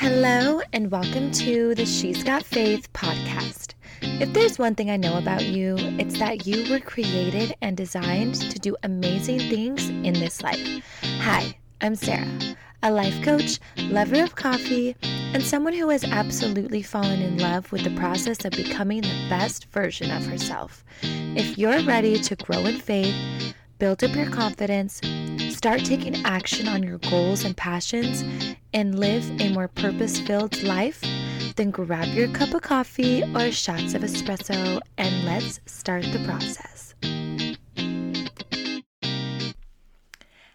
Hello, and welcome to the She's Got Faith podcast. If there's one thing I know about you, it's that you were created and designed to do amazing things in this life. Hi, I'm Sarah, a life coach, lover of coffee, and someone who has absolutely fallen in love with the process of becoming the best version of herself. If you're ready to grow in faith, build up your confidence, start taking action on your goals and passions, and live a more purpose filled life, then grab your cup of coffee or shots of espresso and let's start the process.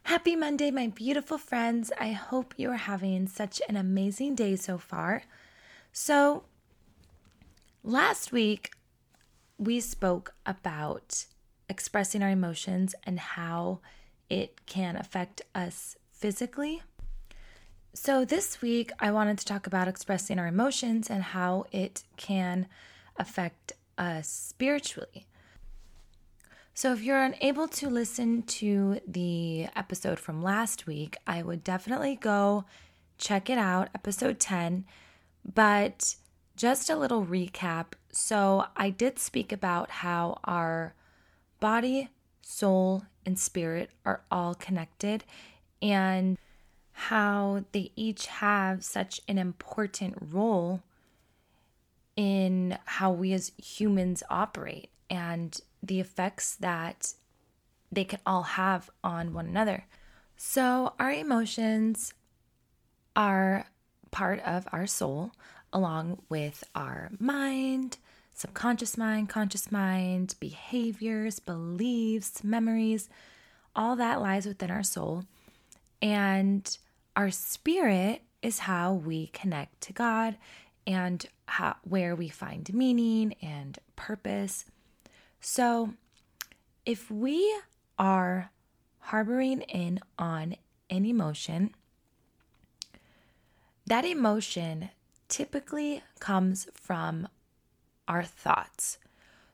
Happy Monday, my beautiful friends. I hope you are having such an amazing day so far. So, last week we spoke about expressing our emotions and how it can affect us physically. So, this week I wanted to talk about expressing our emotions and how it can affect us spiritually. So, if you're unable to listen to the episode from last week, I would definitely go check it out, episode 10. But just a little recap. So, I did speak about how our body, soul, and spirit are all connected and how they each have such an important role in how we as humans operate and the effects that they can all have on one another. So, our emotions are part of our soul, along with our mind, subconscious mind, conscious mind, behaviors, beliefs, memories. All that lies within our soul. And our spirit is how we connect to God and how, where we find meaning and purpose. So, if we are harboring in on an emotion, that emotion typically comes from our thoughts.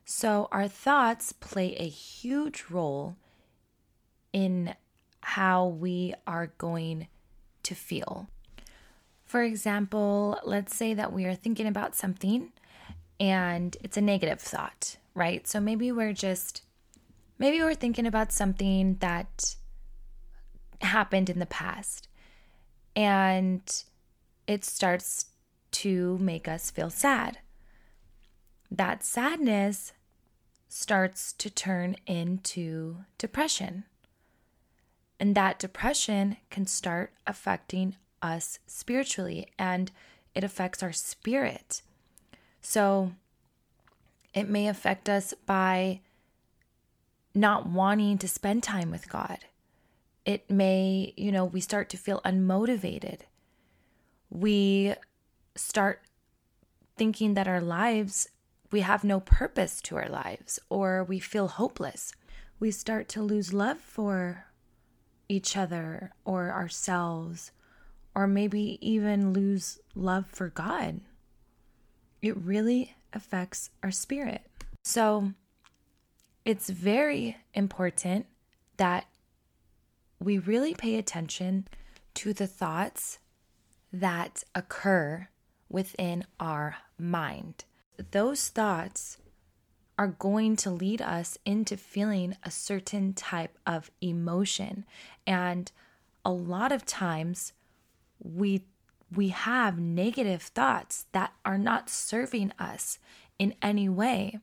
So, our thoughts play a huge role in how we are going to feel. For example, let's say that we are thinking about something and it's a negative thought right? So maybe we're just, maybe we're thinking about something that happened in the past and it starts to make us feel sad. That sadness starts to turn into depression. And that depression can start affecting us spiritually and it affects our spirit. So, it may affect us by not wanting to spend time with God. It may, you know, we start to feel unmotivated. We start thinking that our lives, we have no purpose to our lives, or we feel hopeless. We start to lose love for each other or ourselves, or maybe even lose love for God. It really affects our spirit. So it's very important that we really pay attention to the thoughts that occur within our mind. Those thoughts are going to lead us into feeling a certain type of emotion. And a lot of times we we have negative thoughts that are not serving us in any way.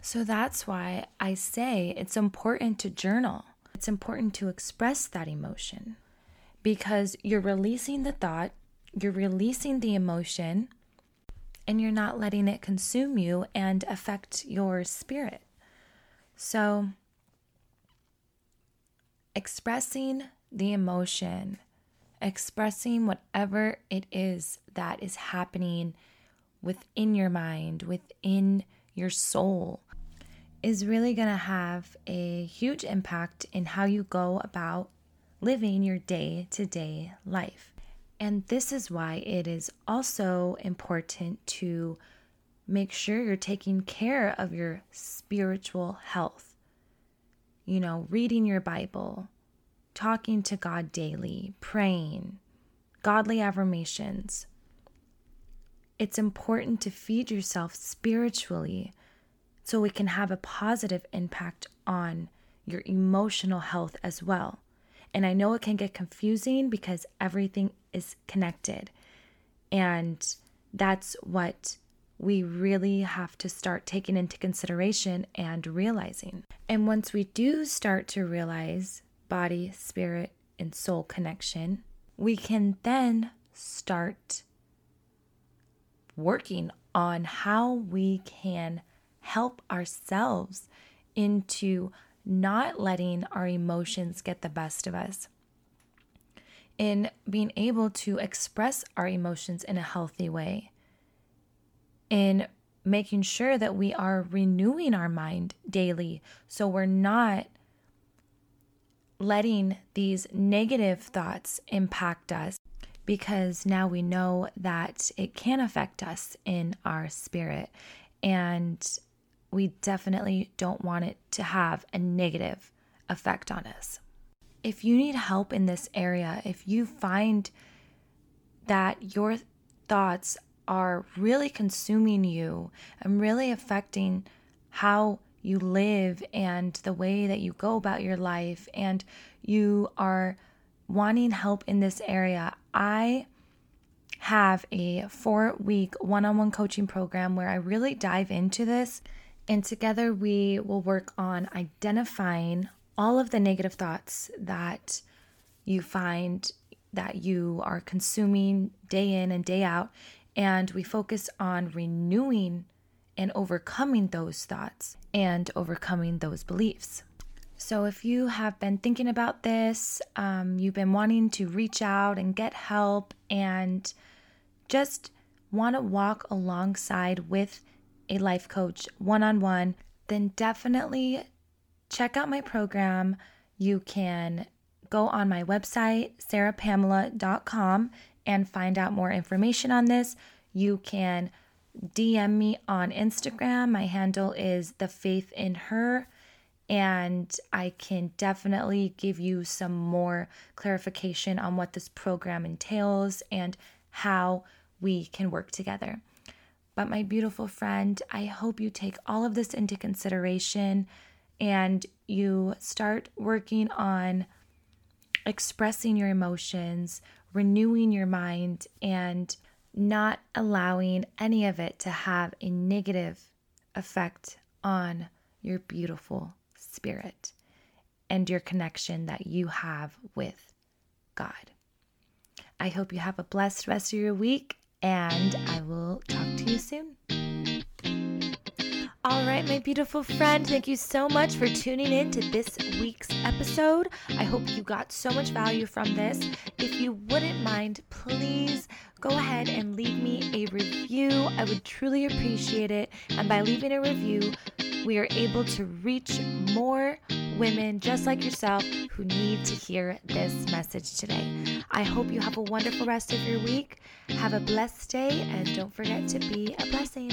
So that's why I say it's important to journal. It's important to express that emotion because you're releasing the thought, you're releasing the emotion, and you're not letting it consume you and affect your spirit. So, expressing the emotion expressing whatever it is that is happening within your mind, within your soul, is really going to have a huge impact in how you go about living your day to day life. And this is why it is also important to make sure you're taking care of your spiritual health. You know, reading your Bible, talking to God daily, praying, godly affirmations. It's important to feed yourself spiritually so it can have a positive impact on your emotional health as well. And I know it can get confusing because everything is connected. And that's what we really have to start taking into consideration and realizing. And once we do start to realize body, spirit, and soul connection, we can then start working on how we can help ourselves into not letting our emotions get the best of us, in being able to express our emotions in a healthy way, in making sure that we are renewing our mind daily so we're not letting these negative thoughts impact us because now we know that it can affect us in our spirit and we definitely don't want it to have a negative effect on us. If you need help in this area, if you find that your thoughts are really consuming you and really affecting how you live and the way that you go about your life, and you are wanting help in this area, I have a four week one on one coaching program where I really dive into this and together we will work on identifying all of the negative thoughts that you find that you are consuming day in and day out. And we focus on renewing and overcoming those thoughts and overcoming those beliefs. So, if you have been thinking about this, um, you've been wanting to reach out and get help, and just want to walk alongside with a life coach one on one, then definitely check out my program. You can go on my website, sarahpamela.com, and find out more information on this. You can DM me on Instagram. My handle is the faith in her. And I can definitely give you some more clarification on what this program entails and how we can work together. But, my beautiful friend, I hope you take all of this into consideration and you start working on expressing your emotions, renewing your mind, and not allowing any of it to have a negative effect on your beautiful spirit and your connection that you have with God. I hope you have a blessed rest of your week and I will talk to you soon. All right, my beautiful friend, thank you so much for tuning in to this week's episode. I hope you got so much value from this. If you wouldn't mind, please go ahead and leave me a review. I would truly appreciate it. And by leaving a review, we are able to reach more women just like yourself who need to hear this message today. I hope you have a wonderful rest of your week. Have a blessed day and don't forget to be a blessing.